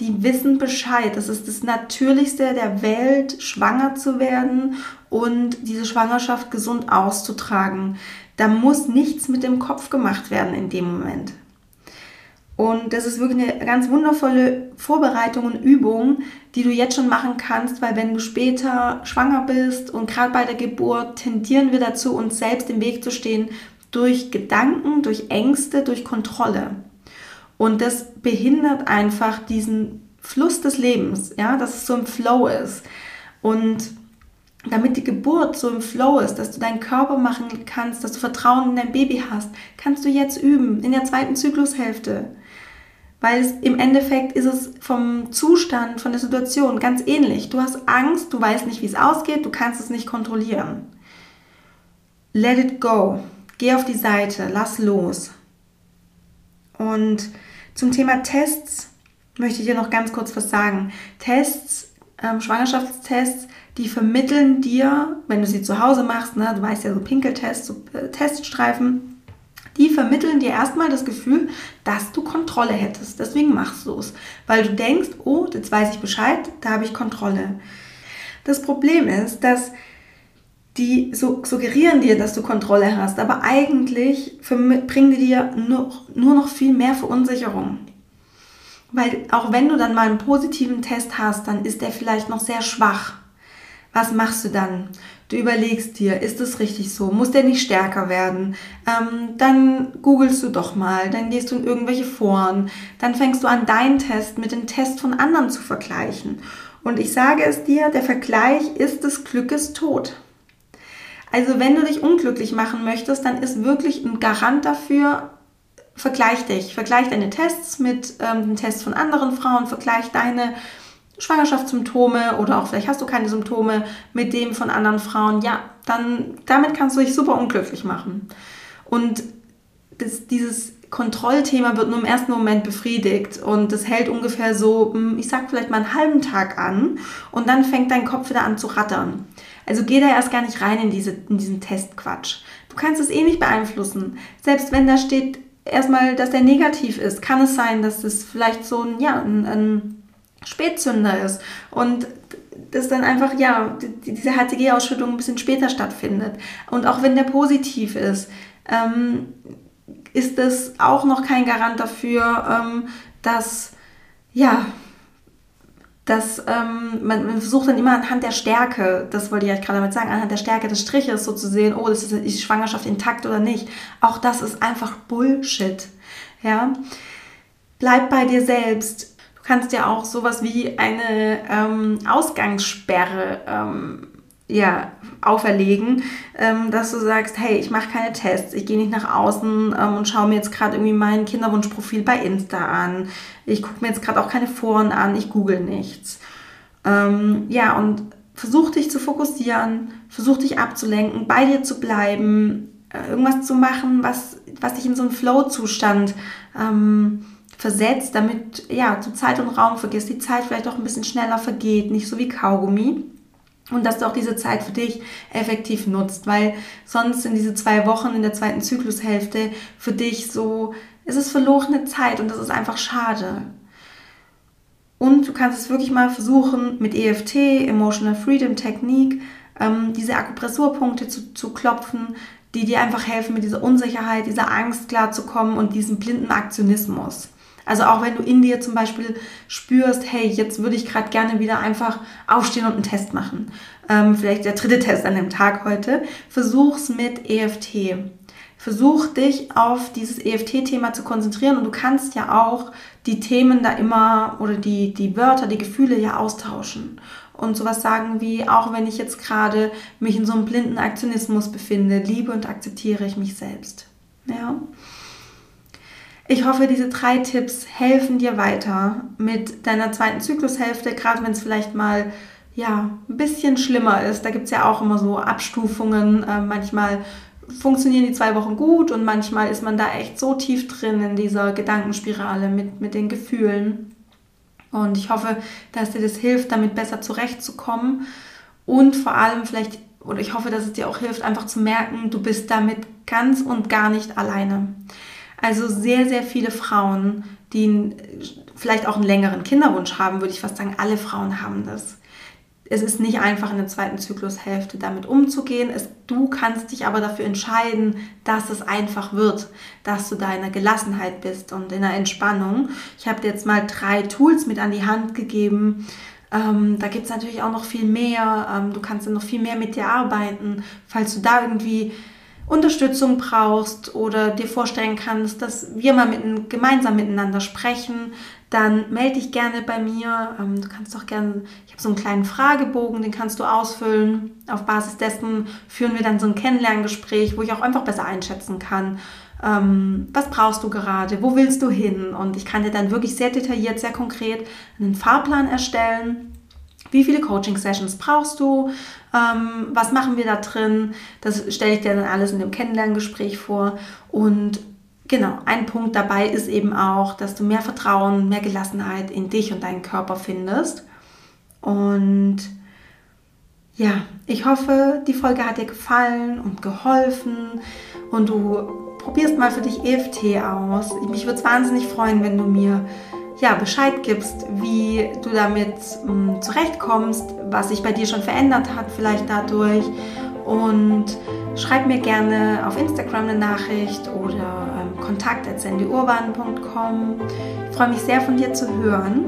Die wissen Bescheid. Das ist das Natürlichste der Welt, schwanger zu werden und diese Schwangerschaft gesund auszutragen. Da muss nichts mit dem Kopf gemacht werden in dem Moment. Und das ist wirklich eine ganz wundervolle Vorbereitung und Übung, die du jetzt schon machen kannst, weil wenn du später schwanger bist und gerade bei der Geburt tendieren wir dazu, uns selbst im Weg zu stehen durch Gedanken, durch Ängste, durch Kontrolle. Und das behindert einfach diesen Fluss des Lebens, ja, dass es so im Flow ist. Und damit die Geburt so im Flow ist, dass du deinen Körper machen kannst, dass du Vertrauen in dein Baby hast, kannst du jetzt üben in der zweiten Zyklushälfte. Weil es, im Endeffekt ist es vom Zustand, von der Situation ganz ähnlich. Du hast Angst, du weißt nicht, wie es ausgeht, du kannst es nicht kontrollieren. Let it go. Geh auf die Seite, lass los. Und zum Thema Tests möchte ich dir noch ganz kurz was sagen. Tests, ähm, Schwangerschaftstests, die vermitteln dir, wenn du sie zu Hause machst, ne, du weißt ja so Pinkeltests, so äh, Teststreifen, die vermitteln dir erstmal das Gefühl, dass du Kontrolle hättest. Deswegen machst du es, weil du denkst, oh, jetzt weiß ich Bescheid, da habe ich Kontrolle. Das Problem ist, dass die so suggerieren dir, dass du Kontrolle hast, aber eigentlich bringen die dir nur, nur noch viel mehr Verunsicherung. Weil auch wenn du dann mal einen positiven Test hast, dann ist der vielleicht noch sehr schwach. Was machst du dann? Du überlegst dir, ist es richtig so? Muss der nicht stärker werden? Ähm, dann googelst du doch mal, dann gehst du in irgendwelche Foren, dann fängst du an, deinen Test mit dem Test von anderen zu vergleichen. Und ich sage es dir, der Vergleich ist des Glückes Tod. Also wenn du dich unglücklich machen möchtest, dann ist wirklich ein Garant dafür, vergleich dich. Vergleich deine Tests mit ähm, den Tests von anderen Frauen, vergleich deine Schwangerschaftssymptome oder auch vielleicht hast du keine Symptome mit dem von anderen Frauen. Ja, dann damit kannst du dich super unglücklich machen. Und das, dieses Kontrollthema wird nur im ersten Moment befriedigt und das hält ungefähr so, hm, ich sag vielleicht mal einen halben Tag an und dann fängt dein Kopf wieder an zu rattern. Also geh da erst gar nicht rein in, diese, in diesen Testquatsch. Du kannst es eh nicht beeinflussen. Selbst wenn da steht erstmal, dass der negativ ist, kann es sein, dass das vielleicht so ein, ja, ein, ein Spätzünder ist und dass dann einfach, ja, diese HCG-Ausschüttung ein bisschen später stattfindet. Und auch wenn der positiv ist, ähm, ist das auch noch kein Garant dafür, ähm, dass, ja, dass ähm, man, man, versucht dann immer anhand der Stärke, das wollte ich ja gerade damit sagen, anhand der Stärke des Striches so zu sehen, oh, das ist die Schwangerschaft intakt oder nicht. Auch das ist einfach Bullshit. Ja, bleib bei dir selbst. Du kannst ja auch sowas wie eine ähm, Ausgangssperre ähm, ja, auferlegen, ähm, dass du sagst, hey, ich mache keine Tests, ich gehe nicht nach außen ähm, und schaue mir jetzt gerade irgendwie mein Kinderwunschprofil bei Insta an. Ich gucke mir jetzt gerade auch keine Foren an, ich google nichts. Ähm, ja, und versuch dich zu fokussieren, versuch dich abzulenken, bei dir zu bleiben, äh, irgendwas zu machen, was, was dich in so einen Flow-Zustand ähm, versetzt, damit ja, du Zeit und Raum vergisst, die Zeit vielleicht auch ein bisschen schneller vergeht, nicht so wie Kaugummi und dass du auch diese Zeit für dich effektiv nutzt, weil sonst sind diese zwei Wochen in der zweiten Zyklushälfte für dich so, es ist verlorene Zeit und das ist einfach schade. Und du kannst es wirklich mal versuchen, mit EFT, Emotional Freedom Technique, ähm, diese Akupressurpunkte zu, zu klopfen, die dir einfach helfen, mit dieser Unsicherheit, dieser Angst klarzukommen und diesem blinden Aktionismus. Also auch wenn du in dir zum Beispiel spürst, hey, jetzt würde ich gerade gerne wieder einfach aufstehen und einen Test machen. Ähm, vielleicht der dritte Test an dem Tag heute. Versuch's mit EFT. Versuch dich auf dieses EFT-Thema zu konzentrieren und du kannst ja auch die Themen da immer oder die, die Wörter, die Gefühle ja austauschen und sowas sagen wie, auch wenn ich jetzt gerade mich in so einem blinden Aktionismus befinde, liebe und akzeptiere ich mich selbst. Ja. Ich hoffe, diese drei Tipps helfen dir weiter mit deiner zweiten Zyklushälfte, gerade wenn es vielleicht mal ja, ein bisschen schlimmer ist. Da gibt es ja auch immer so Abstufungen. Äh, manchmal funktionieren die zwei Wochen gut und manchmal ist man da echt so tief drin in dieser Gedankenspirale mit, mit den Gefühlen. Und ich hoffe, dass dir das hilft, damit besser zurechtzukommen. Und vor allem vielleicht, oder ich hoffe, dass es dir auch hilft, einfach zu merken, du bist damit ganz und gar nicht alleine. Also sehr, sehr viele Frauen, die vielleicht auch einen längeren Kinderwunsch haben, würde ich fast sagen, alle Frauen haben das. Es ist nicht einfach in der zweiten Zyklushälfte damit umzugehen. Es, du kannst dich aber dafür entscheiden, dass es einfach wird, dass du da in der Gelassenheit bist und in der Entspannung. Ich habe dir jetzt mal drei Tools mit an die Hand gegeben. Ähm, da gibt es natürlich auch noch viel mehr. Ähm, du kannst dann noch viel mehr mit dir arbeiten, falls du da irgendwie Unterstützung brauchst oder dir vorstellen kannst, dass wir mal mit, gemeinsam miteinander sprechen, dann melde dich gerne bei mir. Ähm, du kannst auch gerne, ich habe so einen kleinen Fragebogen, den kannst du ausfüllen. Auf Basis dessen führen wir dann so ein Kennenlerngespräch, wo ich auch einfach besser einschätzen kann, ähm, was brauchst du gerade, wo willst du hin. Und ich kann dir dann wirklich sehr detailliert, sehr konkret einen Fahrplan erstellen wie viele Coaching-Sessions brauchst du? Ähm, was machen wir da drin? Das stelle ich dir dann alles in dem Kennenlerngespräch vor. Und genau, ein Punkt dabei ist eben auch, dass du mehr Vertrauen, mehr Gelassenheit in dich und deinen Körper findest. Und ja, ich hoffe, die Folge hat dir gefallen und geholfen und du probierst mal für dich EFT aus. Mich würde es wahnsinnig freuen, wenn du mir ja, Bescheid gibst, wie du damit ähm, zurechtkommst, was sich bei dir schon verändert hat, vielleicht dadurch. Und schreib mir gerne auf Instagram eine Nachricht oder ähm, kontakt.sandyurban.com. Ich freue mich sehr von dir zu hören.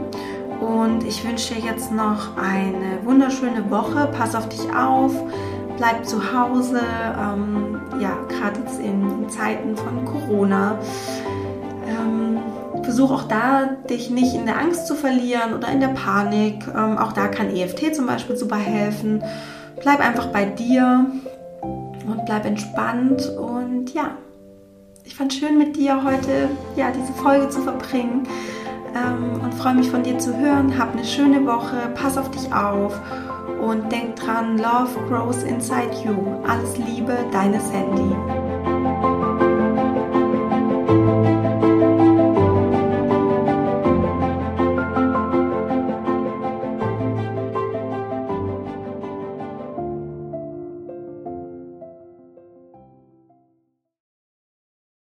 Und ich wünsche dir jetzt noch eine wunderschöne Woche. Pass auf dich auf, bleib zu Hause. Ähm, ja, gerade jetzt in Zeiten von Corona. Ähm, versuch auch da, dich nicht in der Angst zu verlieren oder in der Panik. Ähm, auch da kann EFT zum Beispiel super helfen. Bleib einfach bei dir und bleib entspannt. Und ja, ich fand schön mit dir heute ja, diese Folge zu verbringen ähm, und freue mich von dir zu hören. Hab eine schöne Woche, pass auf dich auf und denk dran, Love grows inside you. Alles Liebe, deine Sandy.